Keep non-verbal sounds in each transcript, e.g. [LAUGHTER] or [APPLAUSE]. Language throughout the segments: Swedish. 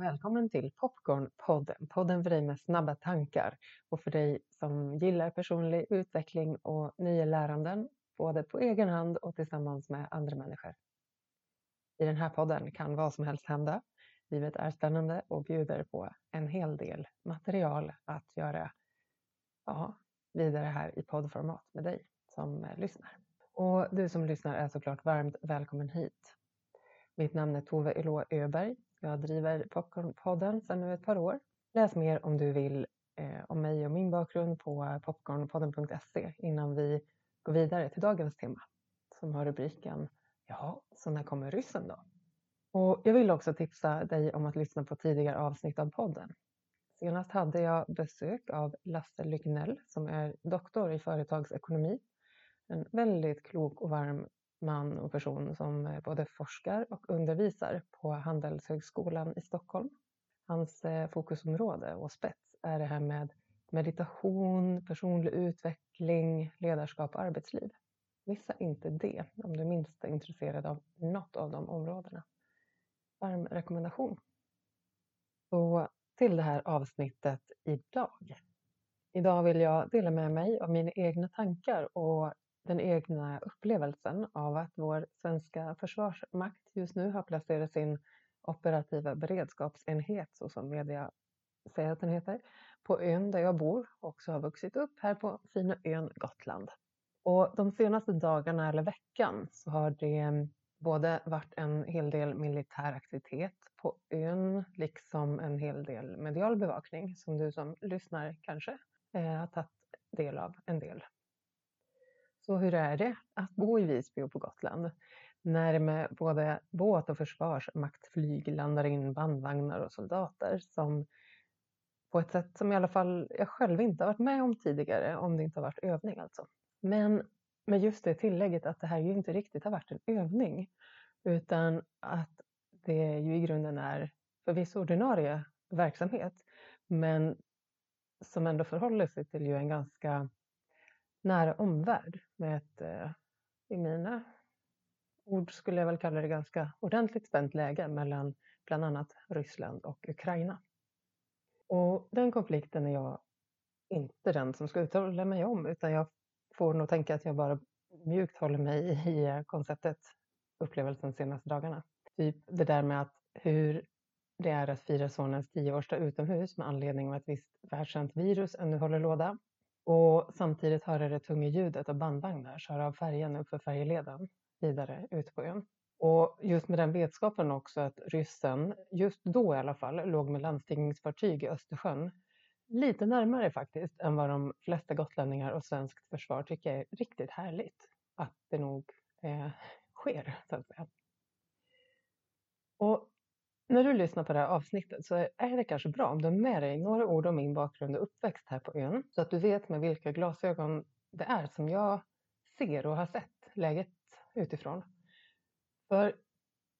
välkommen till Popcornpodden. Podden för dig med snabba tankar och för dig som gillar personlig utveckling och nya läranden, både på egen hand och tillsammans med andra människor. I den här podden kan vad som helst hända. Livet är spännande och bjuder på en hel del material att göra ja, vidare här i poddformat med dig som lyssnar. Och du som lyssnar är såklart varmt välkommen hit. Mitt namn är Tove Eloa Öberg. Jag driver Popcornpodden sedan nu ett par år. Läs mer om du vill eh, om mig och min bakgrund på popcornpodden.se innan vi går vidare till dagens tema som har rubriken Jaha, så när kommer ryssen då? Och jag vill också tipsa dig om att lyssna på tidigare avsnitt av podden. Senast hade jag besök av Lasse Lygnell som är doktor i företagsekonomi. En väldigt klok och varm man och person som eh, både forskar och undervisar på Handelshögskolan i Stockholm. Hans eh, fokusområde och spets är det här med meditation, personlig utveckling, ledarskap och arbetsliv. Missa inte det om du är minst intresserad av något av de områdena. Varm rekommendation. Så till det här avsnittet idag. Idag vill jag dela med mig av mina egna tankar och den egna upplevelsen av att vår svenska försvarsmakt just nu har placerat sin operativa beredskapsenhet, så som media säger att den heter, på ön där jag bor och också har vuxit upp här på fina ön Gotland. Och de senaste dagarna eller veckan så har det mm, både varit en hel del militär aktivitet på ön, liksom en hel del medial bevakning som du som lyssnar kanske eh, har tagit del av en del så hur är det att bo i Visby och på Gotland? När med både båt och försvarsmaktflyg landar in bandvagnar och soldater som på ett sätt som i alla fall jag själv inte har varit med om tidigare, om det inte har varit övning alltså. Men med just det tillägget att det här ju inte riktigt har varit en övning, utan att det ju i grunden är förvisso ordinarie verksamhet, men som ändå förhåller sig till ju en ganska nära omvärld med ett, eh, i mina ord skulle jag väl kalla det ganska ordentligt spänt läge mellan bland annat Ryssland och Ukraina. Och den konflikten är jag inte den som ska uttala mig om utan jag får nog tänka att jag bara mjukt håller mig i eh, konceptet upplevelsen senaste dagarna. Typ det där med att hur det är att fira sonens tioårsdag utomhus med anledning av att ett visst världskänt virus ännu håller låda och samtidigt höra det tunga ljudet av bandvagnar köra av färjan uppför färjeleden vidare ut på ön. Och just med den vetskapen också att ryssen, just då i alla fall, låg med landstigningsfartyg i Östersjön lite närmare faktiskt än vad de flesta gotlänningar och svenskt försvar tycker är riktigt härligt att det nog eh, sker, så att säga. Och när du lyssnar på det här avsnittet så är det kanske bra om du har med dig några ord om min bakgrund och uppväxt här på ön så att du vet med vilka glasögon det är som jag ser och har sett läget utifrån. För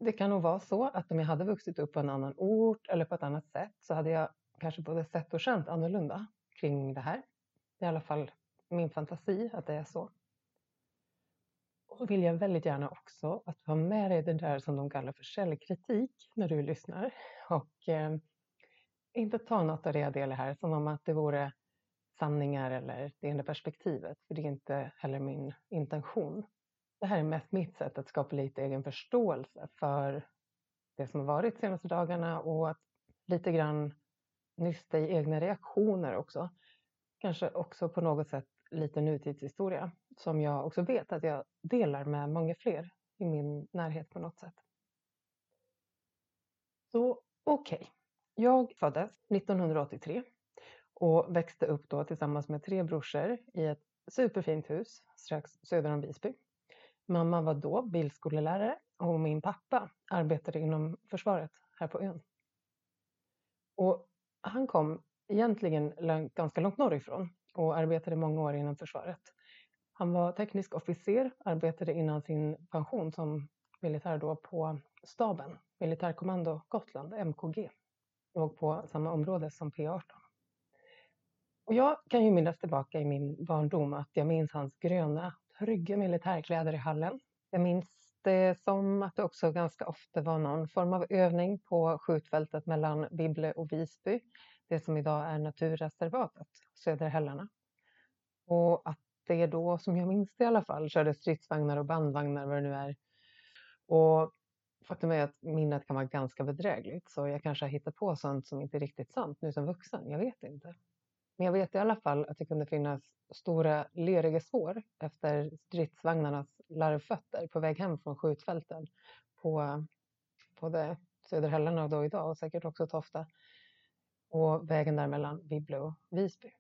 det kan nog vara så att om jag hade vuxit upp på en annan ort eller på ett annat sätt så hade jag kanske både sett och känt annorlunda kring det här. Det är i alla fall min fantasi att det är så. Och så vill jag väldigt gärna också att du har med dig det där som de kallar för källkritik när du lyssnar. Och eh, inte ta något av det jag delar här som om att det vore sanningar eller det enda perspektivet, för det är inte heller min intention. Det här är mest mitt sätt att skapa lite egen förståelse för det som har varit de senaste dagarna och att lite grann nysta i egna reaktioner också. Kanske också på något sätt lite nutidshistoria som jag också vet att jag delar med många fler i min närhet på något sätt. Så okej, okay. jag föddes 1983 och växte upp då tillsammans med tre brorsor i ett superfint hus strax söder om Visby. Mamma var då bilskolelärare och min pappa arbetade inom försvaret här på ön. Och han kom egentligen ganska långt norrifrån och arbetade många år inom försvaret. Han var teknisk officer, arbetade innan sin pension som militär då på staben, Militärkommando Gotland, MKG. Låg på samma område som P18. Och jag kan ju minnas tillbaka i min barndom att jag minns hans gröna, trygga militärkläder i hallen. Jag minns det som att det också ganska ofta var någon form av övning på skjutfältet mellan Bibble och Visby, det som idag är naturreservatet, Söderhällarna. Och att det då, som jag minns det i alla fall, körde stridsvagnar och bandvagnar, vad det nu är. Och faktum är att minnet kan vara ganska bedrägligt, så jag kanske har hittat på sånt som inte är riktigt sant nu som vuxen, jag vet inte. Men jag vet i alla fall att det kunde finnas stora leriga spår efter stridsvagnarnas larvfötter på väg hem från skjutfälten på både Söderhällarna då idag och säkert också Tofta och vägen däremellan Vibble och Visby.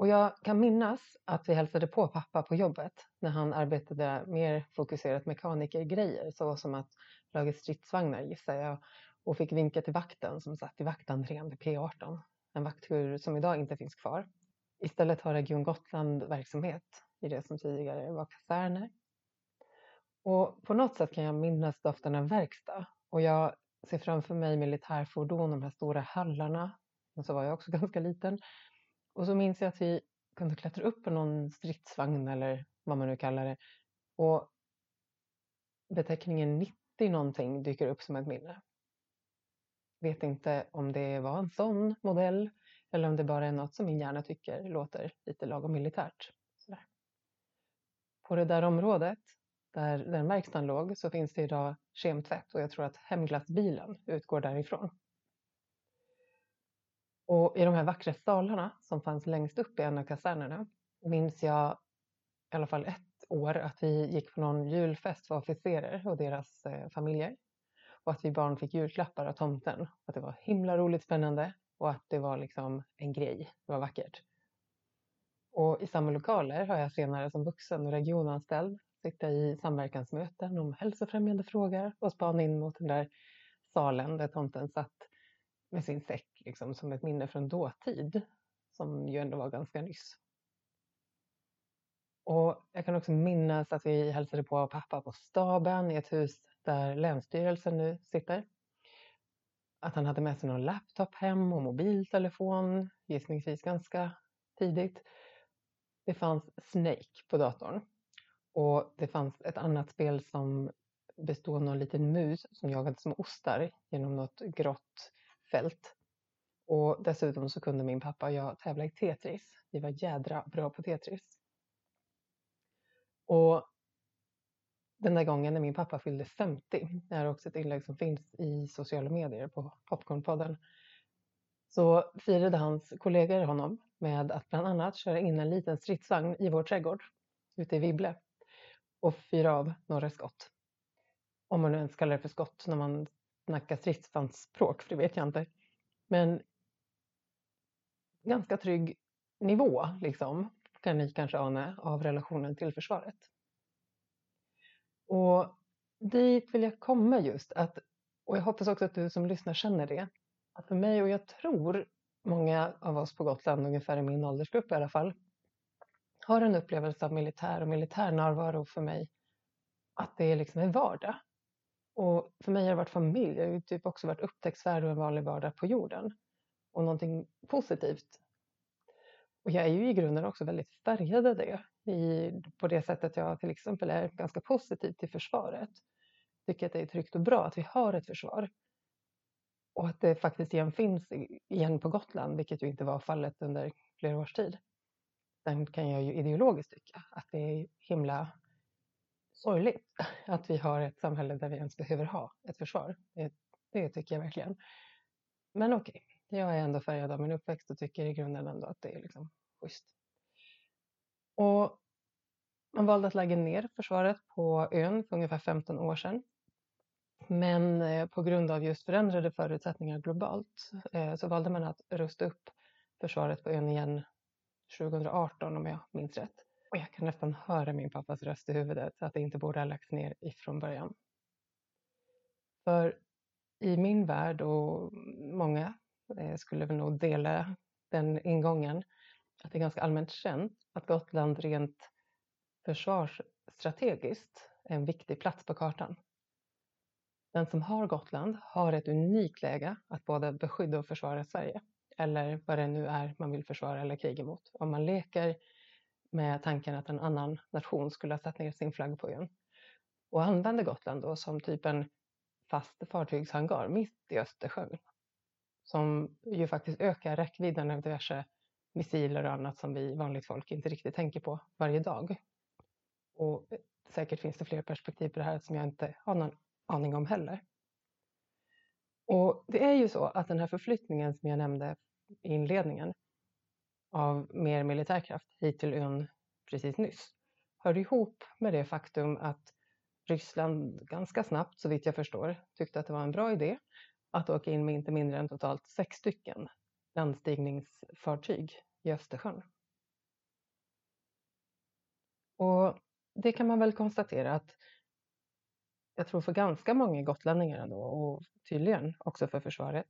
Och jag kan minnas att vi hälsade på pappa på jobbet när han arbetade mer fokuserat mekanikergrejer, så som att laga stridsvagnar gissar jag, och fick vinka till vakten som satt i vaktentrén vid P18, en vaktkur som idag inte finns kvar. Istället har Region Gotland verksamhet i det som tidigare var kaserner. Och på något sätt kan jag minnas doften av verkstad. Och jag ser framför mig militärfordon, de här stora hallarna, och så var jag också [LAUGHS] ganska liten, och så minns jag att vi kunde klättra upp på någon stridsvagn eller vad man nu kallar det. Och beteckningen 90 någonting dyker upp som ett minne. Vet inte om det var en sån modell eller om det bara är något som min hjärna tycker låter lite lagom militärt. Sådär. På det där området, där den verkstaden låg, så finns det idag kemtvätt och jag tror att hemglassbilen utgår därifrån. Och i de här vackra salarna som fanns längst upp i en av kasernerna minns jag i alla fall ett år att vi gick på någon julfest för officerer och deras eh, familjer. Och att vi barn fick julklappar av tomten. Att det var himla roligt spännande och att det var liksom en grej. Det var vackert. Och i samma lokaler har jag senare som vuxen och regionanställd sitta i samverkansmöten om hälsofrämjande frågor och spana in mot den där salen där tomten satt med sin säck liksom, som ett minne från dåtid, som ju ändå var ganska nyss. Och jag kan också minnas att vi hälsade på pappa på staben i ett hus där Länsstyrelsen nu sitter. Att han hade med sig någon laptop hem och mobiltelefon, gissningsvis ganska tidigt. Det fanns Snake på datorn och det fanns ett annat spel som bestod av någon liten mus som jagade små ostar genom något grått fält. Och dessutom så kunde min pappa och jag tävla i Tetris. Vi var jädra bra på Tetris. Och den där gången när min pappa fyllde 50, det här är också ett inlägg som finns i sociala medier på Popcornpodden, så firade hans kollegor honom med att bland annat köra in en liten stridsvagn i vår trädgård ute i Vibble och fyra av några skott. Om man nu ens kallar det för skott när man snackar stridsvagnsspråk, för det vet jag inte. Men ganska trygg nivå, liksom, kan ni kanske ana, av relationen till försvaret. Och dit vill jag komma just att, och jag hoppas också att du som lyssnar känner det, att för mig och jag tror många av oss på Gotland, ungefär i min åldersgrupp i alla fall, har en upplevelse av militär och militär närvaro för mig, att det liksom är vardag. Och för mig har det varit familj, jag har ju typ också varit upptäcktsfärd och en vanlig vardag på jorden. Och någonting positivt. Och jag är ju i grunden också väldigt färgad av det. I, på det sättet jag till exempel är ganska positiv till försvaret. Tycker att det är tryggt och bra att vi har ett försvar. Och att det faktiskt igen finns igen på Gotland, vilket ju inte var fallet under flera års tid. Sen kan jag ju ideologiskt tycka att det är himla sorgligt [LAUGHS] att vi har ett samhälle där vi ens behöver ha ett försvar. Det, det tycker jag verkligen. Men okej, okay, jag är ändå färgad av min uppväxt och tycker i grunden ändå att det är liksom schysst. Och man valde att lägga ner försvaret på ön för ungefär 15 år sedan. Men eh, på grund av just förändrade förutsättningar globalt eh, så valde man att rusta upp försvaret på ön igen 2018 om jag minns rätt. Och jag kan nästan höra min pappas röst i huvudet att det inte borde ha lagts ner ifrån början. För i min värld och många Eh, skulle vi nog dela den ingången att det är ganska allmänt känt att Gotland rent försvarsstrategiskt är en viktig plats på kartan. Den som har Gotland har ett unikt läge att både beskydda och försvara Sverige eller vad det nu är man vill försvara eller kriga mot. Om man leker med tanken att en annan nation skulle ha satt ner sin flagg på ön. och använder Gotland då som typ en fast fartygshangar mitt i Östersjön. Som ju faktiskt ökar räckvidden av diverse missiler och annat som vi vanligt folk inte riktigt tänker på varje dag. Och eh, säkert finns det fler perspektiv på det här som jag inte har någon aning om heller. Och det är ju så att den här förflyttningen som jag nämnde i inledningen av mer militärkraft hit till ön precis nyss hör ihop med det faktum att Ryssland ganska snabbt, så vitt jag förstår, tyckte att det var en bra idé att åka in med inte mindre än totalt sex stycken landstigningsfartyg i Östersjön. Och det kan man väl konstatera att jag tror för ganska många gotlänningar ändå, och tydligen också för försvaret,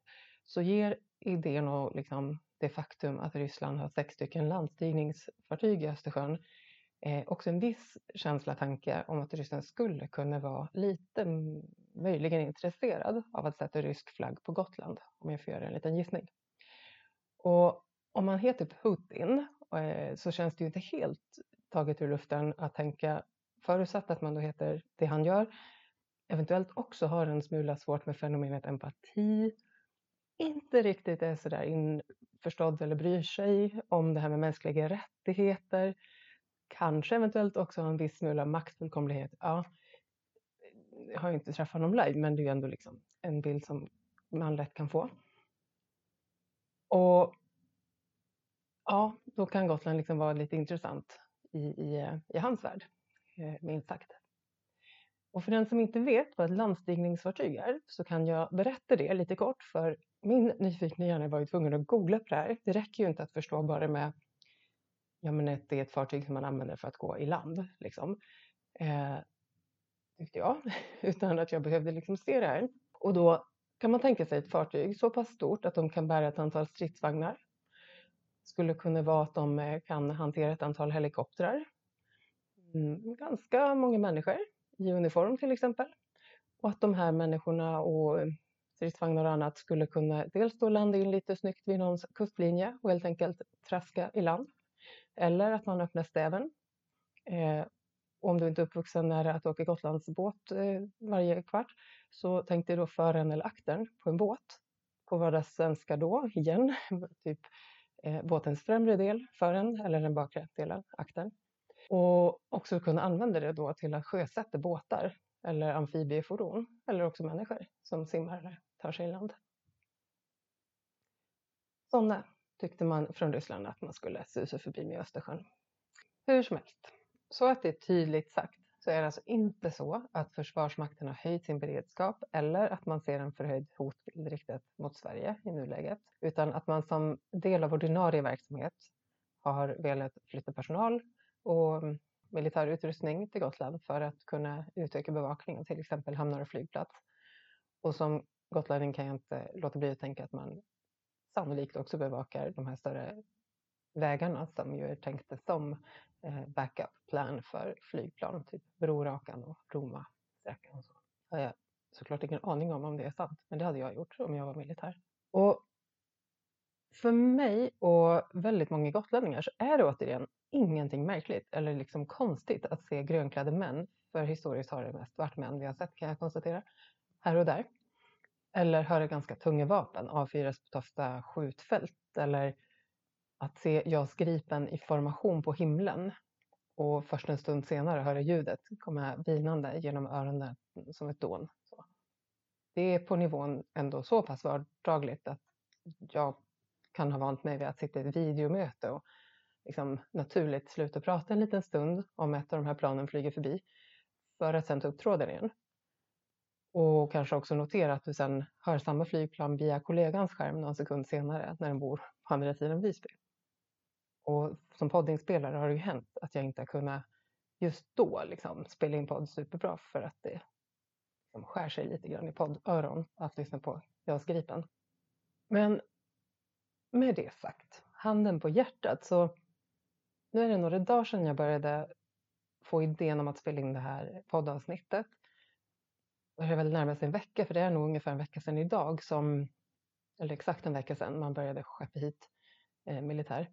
så ger idén och liksom det faktum att Ryssland har sex stycken landstigningsfartyg i Östersjön eh, också en viss känsla tanke om att Ryssland skulle kunna vara lite möjligen intresserad av att sätta rysk flagg på Gotland, om jag får göra en liten gissning. Och om man heter Putin eh, så känns det ju inte helt taget ur luften att tänka, förutsatt att man då heter det han gör, eventuellt också har en smula svårt med fenomenet empati, inte riktigt är sådär införstådd eller bryr sig om det här med mänskliga rättigheter, kanske eventuellt också har en viss smula maktfullkomlighet. Ja, jag har inte träffat honom live, men det är ju ändå liksom en bild som man lätt kan få. Och ja, då kan Gotland liksom vara lite intressant i, i, eh, i hans värld, eh, minst sagt. Och för den som inte vet vad ett landstigningsfartyg är så kan jag berätta det lite kort för min nyfikna hjärna var ju tvungen att googla på det här. Det räcker ju inte att förstå bara med ja, men det är ett fartyg som man använder för att gå i land. Liksom. Eh, tyckte jag, [LAUGHS] utan att jag behövde liksom se det här. Och då kan man tänka sig ett fartyg så pass stort att de kan bära ett antal stridsvagnar. Skulle kunna vara att de eh, kan hantera ett antal helikoptrar. Mm, ganska många människor i uniform till exempel. Och att de här människorna och eh, stridsvagnar och annat skulle kunna dels då landa in lite snyggt vid någons kustlinje och helt enkelt traska i land. Eller att man öppnar stäven. Eh, om du inte är uppvuxen nära att åka Gotlandsbåt eh, varje kvart så tänk dig då fören eller aktern på en båt. På vardagssvenska då, igen, [LAUGHS] typ eh, båtens främre del, fören eller den bakre delen, aktern. Och också kunna använda det då till att sjösätta båtar eller amfibiefordon eller också människor som simmar eller tar sig i land. Sådana tyckte man från Ryssland att man skulle susa förbi med Östersjön. Hur som helst, så att det är tydligt sagt så är det alltså inte så att Försvarsmakten har höjt sin beredskap eller att man ser en förhöjd hotbild riktat mot Sverige i nuläget, utan att man som del av ordinarie verksamhet har velat flytta personal och militär utrustning till Gotland för att kunna utöka bevakningen, till exempel hamnar och flygplats. Och som gotlänning kan jag inte låta bli att tänka att man sannolikt också bevakar de här större vägarna som ju är tänkta som eh, backup plan för flygplan, typ Brorakan och Roma-sträckan. Och så. har jag såklart ingen aning om om det är sant, men det hade jag gjort om jag var militär. Och för mig och väldigt många gotlänningar så är det återigen ingenting märkligt eller liksom konstigt att se grönklädda män, för historiskt har det mest varit män vi har sett kan jag konstatera, här och där. Eller höra ganska tunga vapen avfyras på Tofta skjutfält eller att se JAS Gripen i formation på himlen och först en stund senare höra ljudet komma vinande genom öronen som ett dån. Så. Det är på nivån ändå så pass vardagligt att jag kan ha vant mig vid att sitta i ett videomöte och liksom naturligt sluta prata en liten stund om ett av de här planen flyger förbi för att sen ta upp tråden igen. Och kanske också notera att du sen hör samma flygplan via kollegans skärm någon sekund senare när den bor på andra sidan Visby. Och som poddinspelare har det ju hänt att jag inte har kunnat just då liksom spela in podd superbra för att det liksom skär sig lite grann i poddöron att lyssna på JAS Gripen. Men med det sagt, handen på hjärtat så nu är det några dagar sedan jag började få idén om att spela in det här poddavsnittet. Det är väl närmast en vecka, för det är nog ungefär en vecka sedan idag som, eller exakt en vecka sedan, man började skeppa hit eh, militär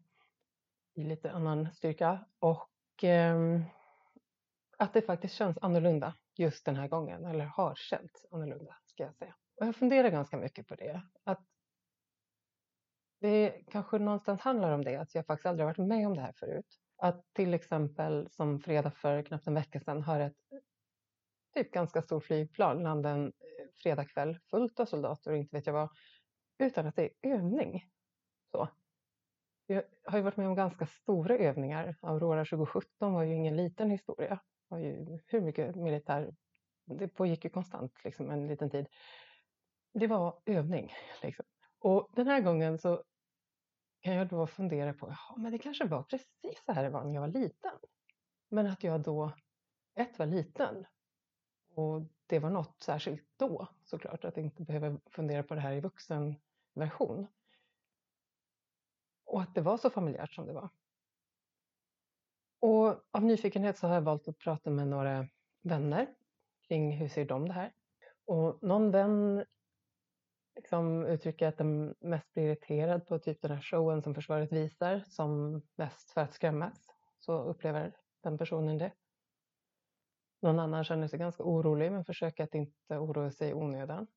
i lite annan styrka och eh, att det faktiskt känns annorlunda just den här gången, eller har känts annorlunda ska jag säga. Och jag funderar ganska mycket på det. Att det kanske någonstans handlar om det, att jag faktiskt aldrig varit med om det här förut. Att till exempel som fredag för knappt en vecka sedan har ett typ ganska stort flygplan landa en eh, fredagkväll fullt av soldater och inte vet jag vad, utan att det är övning. Så. Jag har ju varit med om ganska stora övningar. Aurora 2017 var ju ingen liten historia. Det var ju hur mycket militär... Det pågick ju konstant liksom, en liten tid. Det var övning. Liksom. Och den här gången så kan jag då fundera på, ja men det kanske var precis så här det var när jag var liten. Men att jag då, ett var liten och det var något särskilt då såklart, att inte behöva fundera på det här i vuxen version. Och att det var så familjärt som det var. Och av nyfikenhet så har jag valt att prata med några vänner kring hur ser de det här. Och någon vän liksom uttrycker att den mest blir irriterad på typ den här showen som försvaret visar som mest för att skrämmas. Så upplever den personen det. Någon annan känner sig ganska orolig men försöker att inte oroa sig i onödan.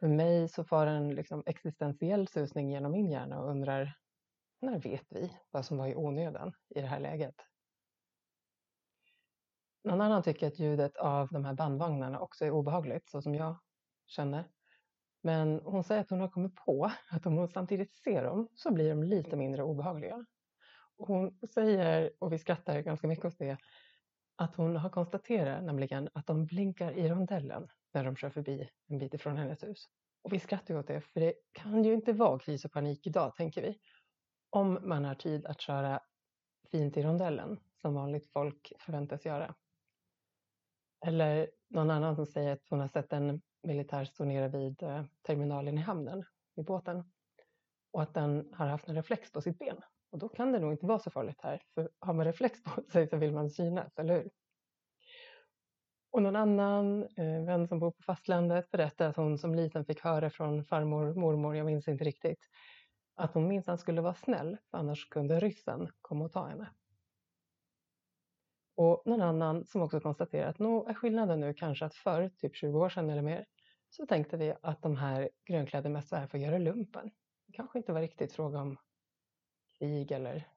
För mig så far en liksom existentiell susning genom min hjärna och undrar när vet vi vad som var i onödan i det här läget? Någon annan tycker att ljudet av de här bandvagnarna också är obehagligt, så som jag känner. Men hon säger att hon har kommit på att om hon samtidigt ser dem så blir de lite mindre obehagliga. Och hon säger, och vi skrattar ganska mycket åt det, att hon har konstaterat nämligen att de blinkar i rondellen när de kör förbi en bit ifrån hennes hus. Och vi skrattar åt det, för det kan ju inte vara kris och panik idag, tänker vi. Om man har tid att köra fint i rondellen, som vanligt folk förväntas göra. Eller någon annan som säger att hon har sett en militär stå nere vid eh, terminalen i hamnen, i båten. Och att den har haft en reflex på sitt ben. Och då kan det nog inte vara så farligt här, för har man reflex på [LAUGHS] sig så vill man synas, eller hur? Och någon annan eh, vän som bor på fastlandet berättar att hon som liten fick höra från farmor, mormor, jag minns inte riktigt, att hon minsann skulle vara snäll, för annars kunde ryssen komma och ta henne. Och någon annan som också konstaterar att nog är skillnaden nu kanske att förr, typ 20 år sedan eller mer, så tänkte vi att de här grönklädda mest var här för att göra lumpen. Det kanske inte var riktigt fråga om krig eller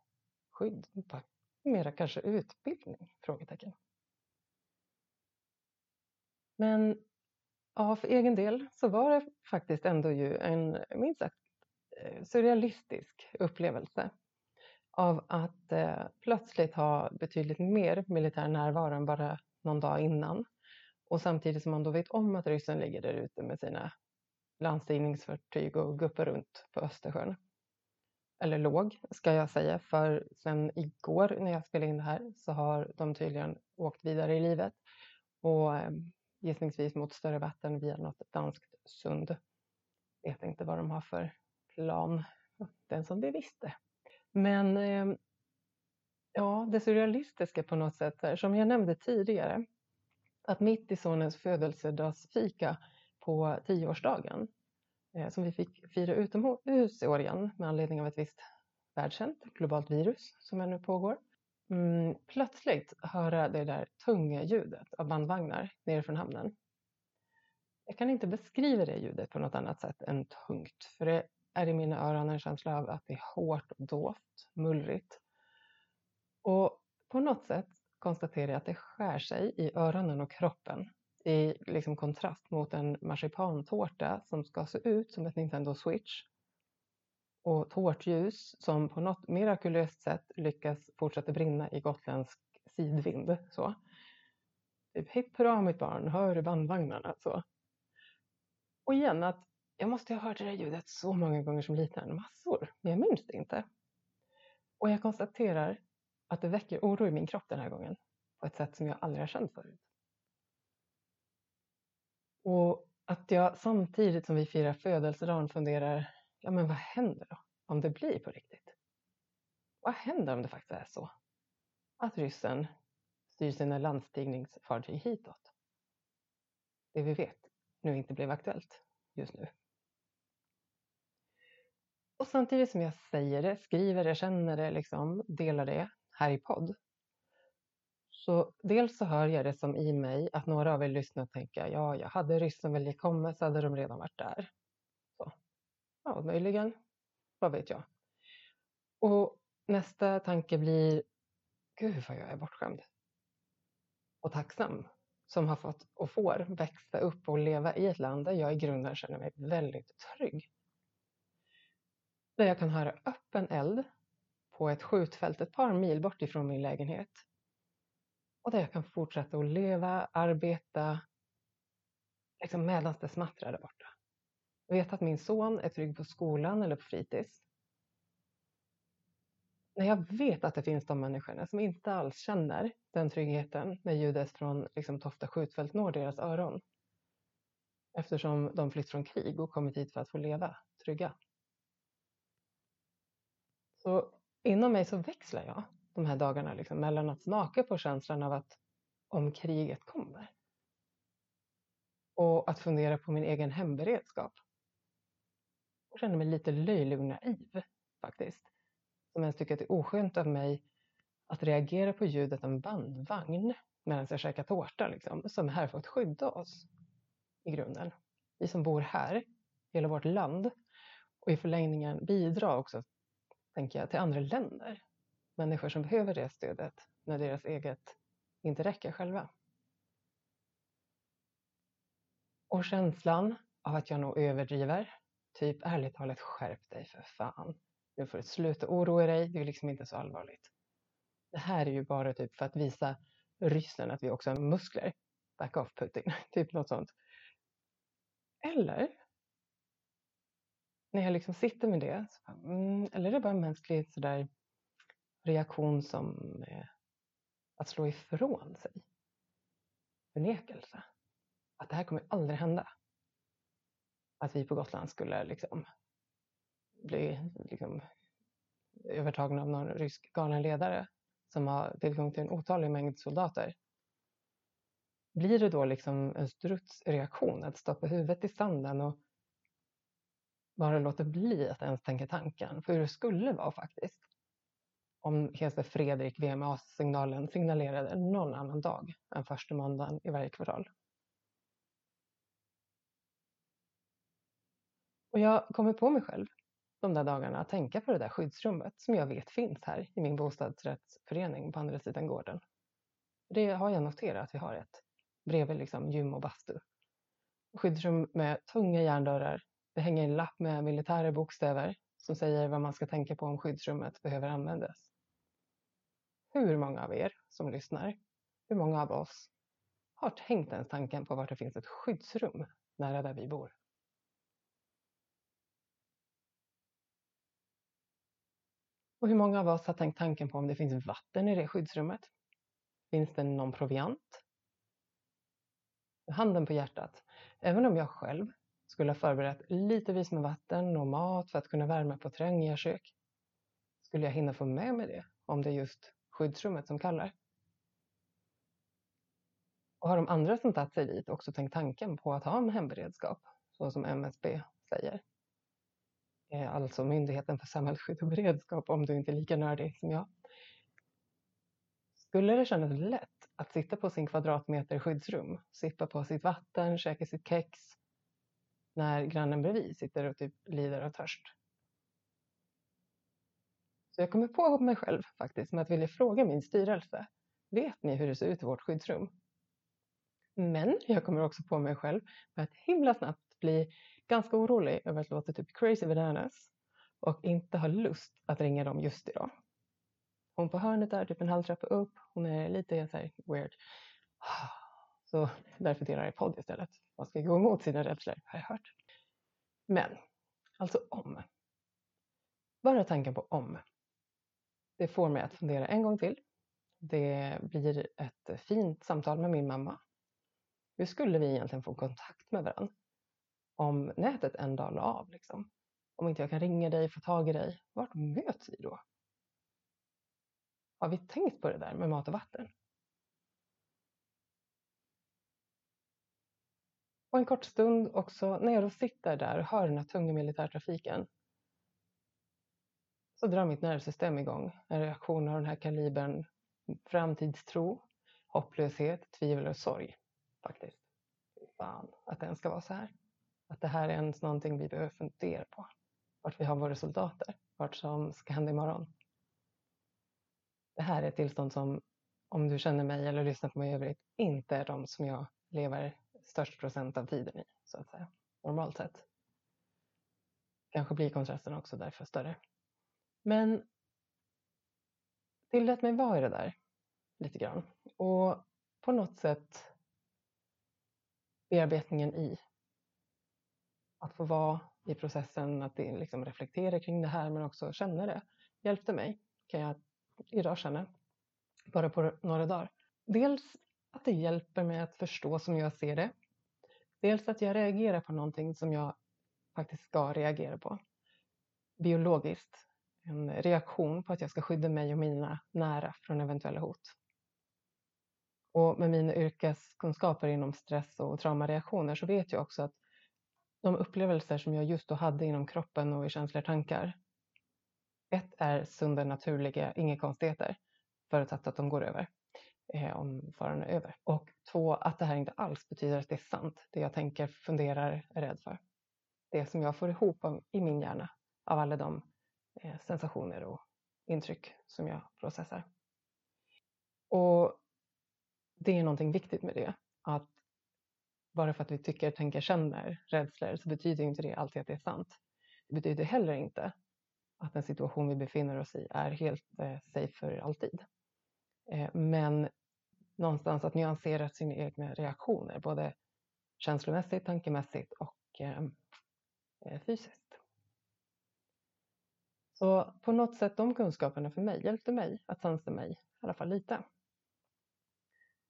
skydd, mera kanske utbildning? Frågetecken. Men ja, för egen del så var det faktiskt ändå ju en minst sagt eh, surrealistisk upplevelse av att eh, plötsligt ha betydligt mer militär närvaro än bara någon dag innan. Och samtidigt som man då vet om att ryssen ligger där ute med sina landstigningsfartyg och guppar runt på Östersjön. Eller låg, ska jag säga, för sen igår när jag spelade in det här så har de tydligen åkt vidare i livet och eh, gissningsvis mot större vatten via något danskt sund. Vet inte vad de har för plan, den som det visste. Men eh, ja, det surrealistiska på något sätt är, som jag nämnde tidigare, att mitt i sonens födelsedagsfika på tioårsdagen, Eh, som vi fick fira utomhus i år igen med anledning av ett visst världskänt globalt virus som ännu pågår, mm, plötsligt höra det där tunga ljudet av bandvagnar nerifrån hamnen. Jag kan inte beskriva det ljudet på något annat sätt än tungt, för det är i mina öron en känsla av att det är hårt och dovt, mullrigt. Och på något sätt konstaterar jag att det skär sig i öronen och kroppen i liksom kontrast mot en marsipantårta som ska se ut som ett Nintendo Switch och tårtljus som på något mirakulöst sätt lyckas fortsätta brinna i gotländsk sidvind. Så. Typ, hipp hurra mitt barn, hör bandvagnarna. Så. Och igen att jag måste ha hört det där ljudet så många gånger som liten, massor, men jag minns det inte. Och jag konstaterar att det väcker oro i min kropp den här gången på ett sätt som jag aldrig har känt förut. Och att jag samtidigt som vi firar födelsedagen funderar, ja men vad händer då om det blir på riktigt? Vad händer om det faktiskt är så? Att ryssen styr sina landstigningsfartyg hitåt. Det vi vet nu inte blev aktuellt just nu. Och samtidigt som jag säger det, skriver det, känner det, liksom, delar det här i podd så dels så hör jag det som i mig att några av er lyssnar och tänker ja, jag hade ryssen väl kommit så hade de redan varit där. Så. Ja, möjligen. Vad vet jag. Och nästa tanke blir Gud vad jag är bortskämd. Och tacksam som har fått och får växa upp och leva i ett land där jag i grunden känner mig väldigt trygg. Där jag kan höra öppen eld på ett skjutfält ett par mil bort ifrån min lägenhet. Och där jag kan fortsätta att leva, arbeta, liksom medan det smattrar där borta. Jag vet att min son är trygg på skolan eller på fritids. När jag vet att det finns de människorna som inte alls känner den tryggheten när ljudet från liksom, Tofta skjutfält når deras öron. Eftersom de flytt från krig och kommit hit för att få leva trygga. Så inom mig så växlar jag de här dagarna liksom, mellan att smaka på känslan av att om kriget kommer och att fundera på min egen hemberedskap. Jag känner mig lite löjlig och naiv faktiskt. Som ens tycker att det är oskönt av mig att reagera på ljudet av en bandvagn medan jag käkar tårta liksom, som är här för att skydda oss i grunden. Vi som bor här, hela vårt land och i förlängningen bidra också, tänker jag, till andra länder. Människor som behöver det stödet när deras eget inte räcker själva. Och känslan av att jag nog överdriver, typ ärligt talat skärp dig för fan. Nu får du sluta oroa dig, det är liksom inte så allvarligt. Det här är ju bara typ för att visa ryssen att vi också har muskler. Back off Putin, [LAUGHS] typ något sånt. Eller när jag liksom sitter med det, så, mm, eller är det bara mänskligt sådär reaktion som eh, att slå ifrån sig. Förnekelse. Att det här kommer aldrig hända. Att vi på Gotland skulle liksom bli liksom, övertagna av någon rysk galen ledare som har tillgång till en otalig mängd soldater. Blir det då liksom en strutsreaktion att stoppa huvudet i sanden och bara låta bli att ens tänka tanken på hur det skulle vara faktiskt? Om Hese Fredrik VMA-signalen signalerade någon annan dag än första måndagen i varje kvartal. Och jag kommer på mig själv de där dagarna att tänka på det där skyddsrummet som jag vet finns här i min bostadsrättsförening på andra sidan gården. Det har jag noterat att vi har ett bredvid liksom gym och bastu. Skyddsrum med tunga järndörrar. Det hänger en lapp med militära bokstäver som säger vad man ska tänka på om skyddsrummet behöver användas. Hur många av er som lyssnar, hur många av oss har tänkt ens tanken på vart det finns ett skyddsrum nära där vi bor? Och hur många av oss har tänkt tanken på om det finns vatten i det skyddsrummet? Finns det någon proviant? Handen på hjärtat, även om jag själv skulle ha förberett litevis med vatten och mat för att kunna värma på trängiga kök, skulle jag hinna få med mig det om det just skyddsrummet som kallar? Och har de andra som tagit sig dit också tänkt tanken på att ha en hemberedskap, så som MSB säger? Eh, alltså Myndigheten för samhällsskydd och beredskap om du inte är lika nördig som jag. Skulle det kännas lätt att sitta på sin kvadratmeter skyddsrum, sippa på sitt vatten, käka sitt kex när grannen bredvid sitter och typ lider av törst? Så jag kommer på mig själv faktiskt med att vilja fråga min styrelse. Vet ni hur det ser ut i vårt skyddsrum? Men jag kommer också på mig själv med att himla snabbt bli ganska orolig över att låta typ crazy bananas och inte ha lust att ringa dem just idag. Hon på hörnet där, typ en halv trappa upp, hon är lite så här weird. [SIGHS] Så därför delar jag podd istället. Man ska gå emot sina rädslor, har jag hört. Men, alltså om. Bara tanken på om. Det får mig att fundera en gång till. Det blir ett fint samtal med min mamma. Hur skulle vi egentligen få kontakt med varandra? om nätet en dag la av. Liksom. Om inte jag kan ringa dig, få tag i dig, vart möts vi då? Har vi tänkt på det där med mat och vatten? Och en kort stund också, när jag då sitter där och hör den här tunga militärtrafiken så drar mitt nervsystem igång. En reaktion av den här kalibern, framtidstro, hopplöshet, tvivel och sorg. Faktiskt. Fan, att den ska vara så här. Att det här är ens någonting vi behöver fundera på. Vart vi har våra soldater. Vart som ska hända imorgon. Det här är ett tillstånd som, om du känner mig eller lyssnar på mig i övrigt, inte är de som jag lever störst procent av tiden i, så att säga. Normalt sett. Kanske blir kontrasten också därför större. Men tillät mig vara i det där lite grann. Och på något sätt bearbetningen i att få vara i processen, att liksom reflektera kring det här men också känna det hjälpte mig, kan jag idag känna, bara på några dagar. Dels att det hjälper mig att förstå som jag ser det. Dels att jag reagerar på någonting som jag faktiskt ska reagera på. Biologiskt. En reaktion på att jag ska skydda mig och mina nära från eventuella hot. Och med mina yrkeskunskaper inom stress och traumareaktioner så vet jag också att de upplevelser som jag just då hade inom kroppen och i känslor och tankar. Ett är sunda, naturliga, inga konstigheter, förutsatt att de går över, eh, om faran är över. Och två, att det här inte alls betyder att det är sant, det jag tänker, funderar, är rädd för. Det som jag får ihop av, i min hjärna av alla de Eh, sensationer och intryck som jag processar. Och det är någonting viktigt med det, att bara för att vi tycker, tänker, känner rädslor så betyder inte det alltid att det är sant. Det betyder heller inte att den situation vi befinner oss i är helt eh, safe för alltid. Eh, men någonstans att nyansera sina egna reaktioner, både känslomässigt, tankemässigt och eh, eh fysiskt. Så på något sätt de kunskaperna för mig hjälpte mig att sansa mig i alla fall lite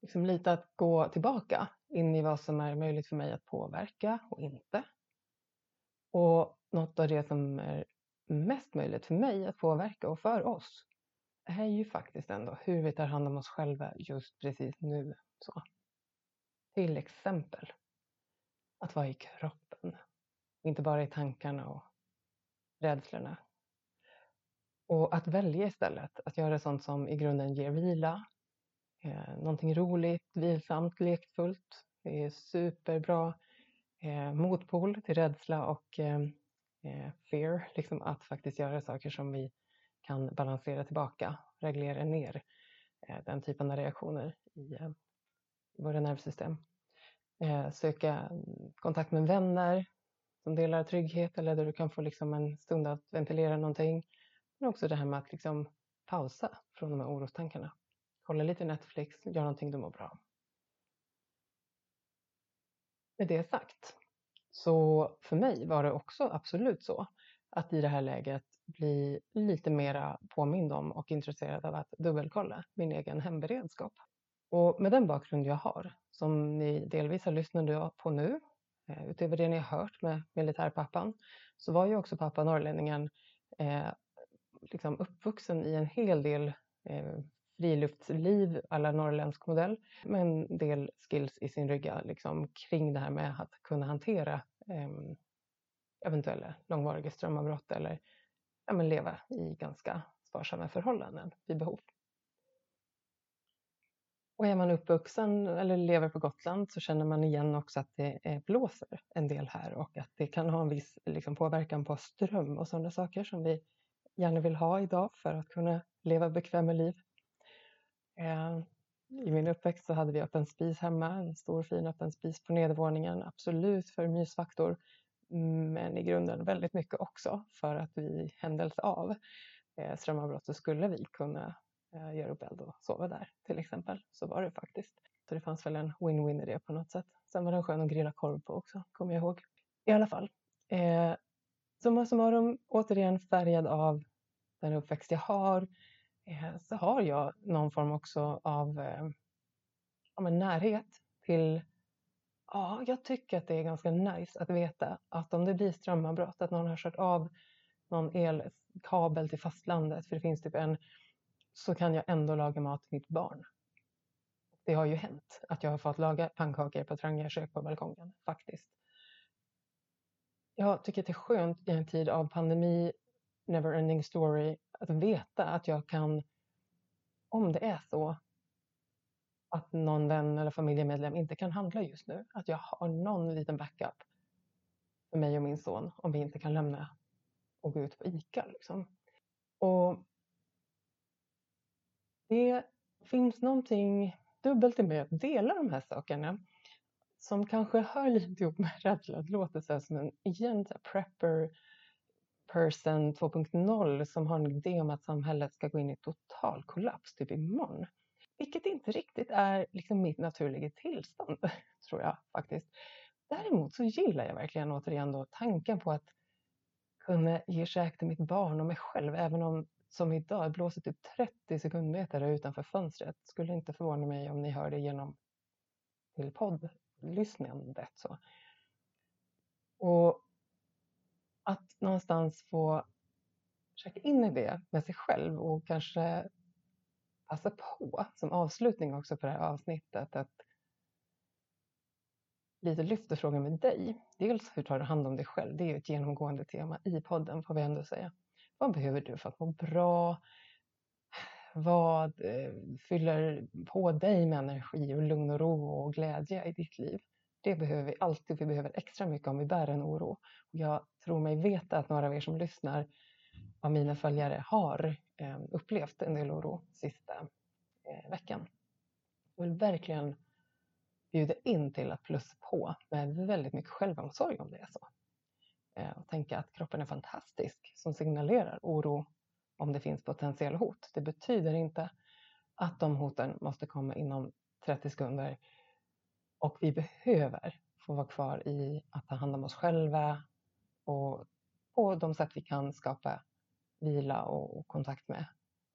liksom lite att gå tillbaka in i vad som är möjligt för mig att påverka och inte. Och något av det som är mest möjligt för mig att påverka och för oss är ju faktiskt ändå hur vi tar hand om oss själva just precis nu. Så. Till exempel att vara i kroppen, inte bara i tankarna och rädslorna. Och att välja istället att göra sånt som i grunden ger vila, eh, någonting roligt, vilsamt, lekfullt. Det är superbra eh, motpol till rädsla och eh, eh fear, liksom att faktiskt göra saker som vi kan balansera tillbaka, reglera ner eh, den typen av reaktioner i eh, våra nervsystem. Eh, söka mm, kontakt med vänner som delar trygghet eller där du kan få liksom en stund att ventilera någonting. Men också det här med att liksom pausa från de här orostankarna kolla lite Netflix, gör någonting du mår bra Med det sagt, så för mig var det också absolut så att i det här läget bli lite mera påmind om och intresserad av att dubbelkolla min egen hemberedskap. Och med den bakgrund jag har, som ni delvis har lyssnat på nu, eh, utöver det ni har hört med militärpappan, så var ju också pappa norrlänningen eh, liksom uppvuxen i en hel del eh, friluftsliv alla norrländsk modell med en del skills i sin rygga liksom, kring det här med att kunna hantera eh, eventuella långvariga strömavbrott eller ja, men leva i ganska sparsamma förhållanden vid behov. Och är man uppvuxen eller lever på Gotland så känner man igen också att det eh, blåser en del här och att det kan ha en viss liksom, påverkan på ström och sådana saker som vi gärna vill ha idag för att kunna leva bekväma liv. Eh, I min uppväxt så hade vi öppen spis hemma, en stor fin öppen spis på nedervåningen, absolut för mysfaktor, men i grunden väldigt mycket också för att vi händelse av eh, strömavbrott så skulle vi kunna eh, göra upp eld och sova där till exempel. Så var det faktiskt. Så det fanns väl en win-win i det på något sätt. Sen var den skön att grilla korv på också, kommer jag ihåg. I alla fall. Eh, summa summarum, återigen färgad av den uppväxt jag har, eh, så har jag någon form också av eh, ja, men närhet till Ja, jag tycker att det är ganska nice att veta att om det blir strömavbrott, att någon har kört av någon elkabel till fastlandet, för det finns typ en, så kan jag ändå laga mat till mitt barn. Det har ju hänt att jag har fått laga pannkakor på Trangia kök på balkongen, faktiskt. Jag tycker att det är skönt i en tid av pandemi, never ending story, att veta att jag kan, om det är så, att någon vän eller familjemedlem inte kan handla just nu. Att jag har någon liten backup för mig och min son om vi inte kan lämna och gå ut på ICA. Liksom. Och det finns någonting dubbelt i mig att dela de här sakerna som kanske hör lite ihop med [LAUGHS] rädsla. Det låter så som en igen prepper person 2.0 som har en idé om att samhället ska gå in i total kollaps typ imorgon. Vilket inte riktigt är liksom mitt naturliga tillstånd, [LAUGHS] tror jag faktiskt. Däremot så gillar jag verkligen återigen då tanken på att kunna ge käk till mitt barn och mig själv, även om som idag blåser typ 30 sekundmeter utanför fönstret. Skulle inte förvåna mig om ni hör det genom till lyssnandet. Så. Och att någonstans få checka in i det med sig själv och kanske passa på som avslutning också på det här avsnittet att lite lyfter frågan med dig. Dels hur tar du hand om dig själv? Det är ju ett genomgående tema i podden får vi ändå säga. Vad behöver du för att må bra? Vad eh, fyller på dig med energi och lugn och ro och glädje i ditt liv? Det behöver vi alltid. Vi behöver extra mycket om vi bär en oro. Jag tror mig veta att några av er som lyssnar av mina följare har eh, upplevt en del oro sista eh, veckan. Jag vill verkligen bjuda in till att plussa på med väldigt mycket självomsorg om det är så. Och tänka att kroppen är fantastisk som signalerar oro om det finns potentiella hot. Det betyder inte att de hoten måste komma inom 30 sekunder och vi behöver få vara kvar i att ta hand om oss själva och på de sätt vi kan skapa vila och kontakt med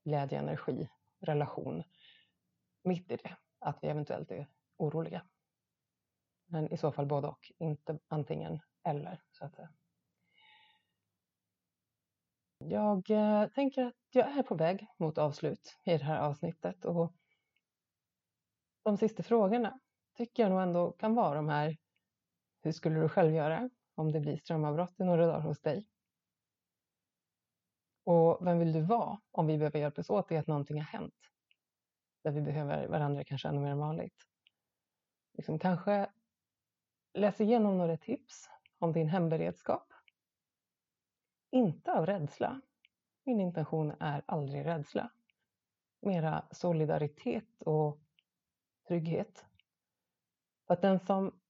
glädje, energi, relation mitt i det, att vi eventuellt är oroliga. Men i så fall både och, inte antingen eller så att säga. Jag eh, tänker att jag är på väg mot avslut i det här avsnittet och de sista frågorna tycker jag nog ändå kan vara de här. Hur skulle du själv göra om det blir strömavbrott i några dagar hos dig? Och vem vill du vara om vi behöver hjälpas åt i att någonting har hänt? Där vi behöver varandra kanske ännu mer än vanligt. Liksom kanske läs igenom några tips om din hemberedskap inte av rädsla. Min intention är aldrig rädsla. Mera solidaritet och trygghet. För att den som,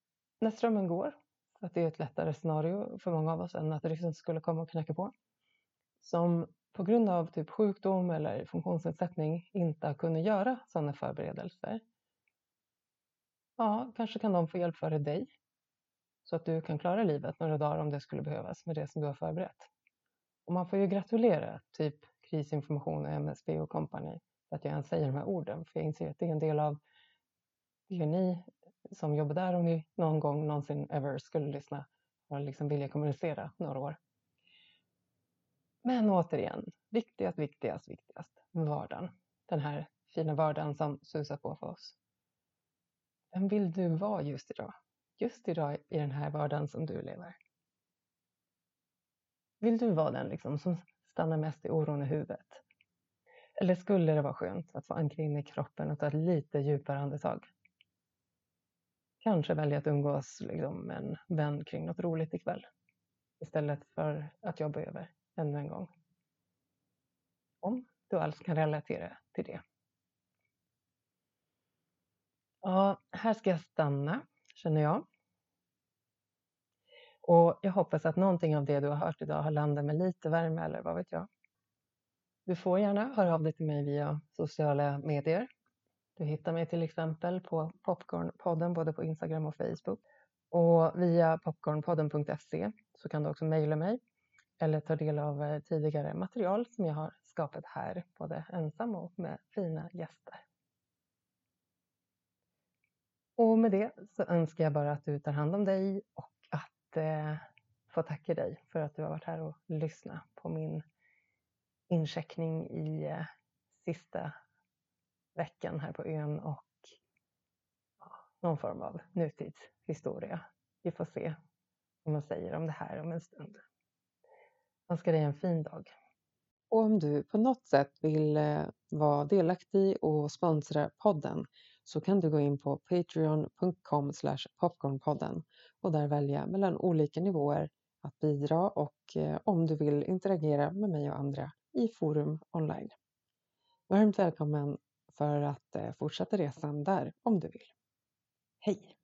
när strömmen går, för att det är ett lättare scenario för många av oss än att ryssen skulle komma och knacka på, som på grund av typ sjukdom eller funktionsnedsättning inte har kunnat göra sådana förberedelser. Ja, kanske kan de få hjälp före dig så att du kan klara livet några dagar om det skulle behövas med det som du har förberett. Och man får ju gratulera typ krisinformation och MSB och company för att jag ens säger de här orden. För jag inser att det är en del av det ni som jobbar där om ni någon gång någonsin ever skulle lyssna och liksom vilja kommunicera några år. Men återigen, viktigast, viktigast, viktigast, vardagen. Den här fina vardagen som susar på för oss. Vem vill du vara just idag? Just idag i den här vardagen som du lever. Vill du vara den liksom som stannar mest i oron i huvudet? Eller skulle det vara skönt att få ankra in i kroppen och ta ett lite djupare andetag? Kanske välja att umgås liksom, med en vän kring något roligt ikväll istället för att jobba över ännu en gång. Om du alls kan relatera till det. Ja, här ska jag stanna, känner jag. Och jag hoppas att någonting av det du har hört idag har landat med lite värme eller vad vet jag. Du får gärna höra av dig till mig via sociala medier. Du hittar mig till exempel på Popcornpodden både på Instagram och Facebook. Och via popcornpodden.se så kan du också mejla mig eller ta del av eh, tidigare material som jag har skapat här, både ensam och med fina gäster. Och med det så önskar jag bara att du tar hand om dig och eh, få tacka dig för att du har varit här och lyssnat på min incheckning i eh, sista veckan här på ön och ja, någon form av nutidshistoria. Vi får se vad man säger om det här om en stund. Jag önskar dig en fin dag. Och om du på något sätt vill eh, vara delaktig och sponsra podden så kan du gå in på patreon.com popcornpodden och där välja mellan olika nivåer att bidra och eh, om du vill interagera med mig och andra i forum online. Varmt välkommen för att eh, fortsätta resan där om du vill. Hej!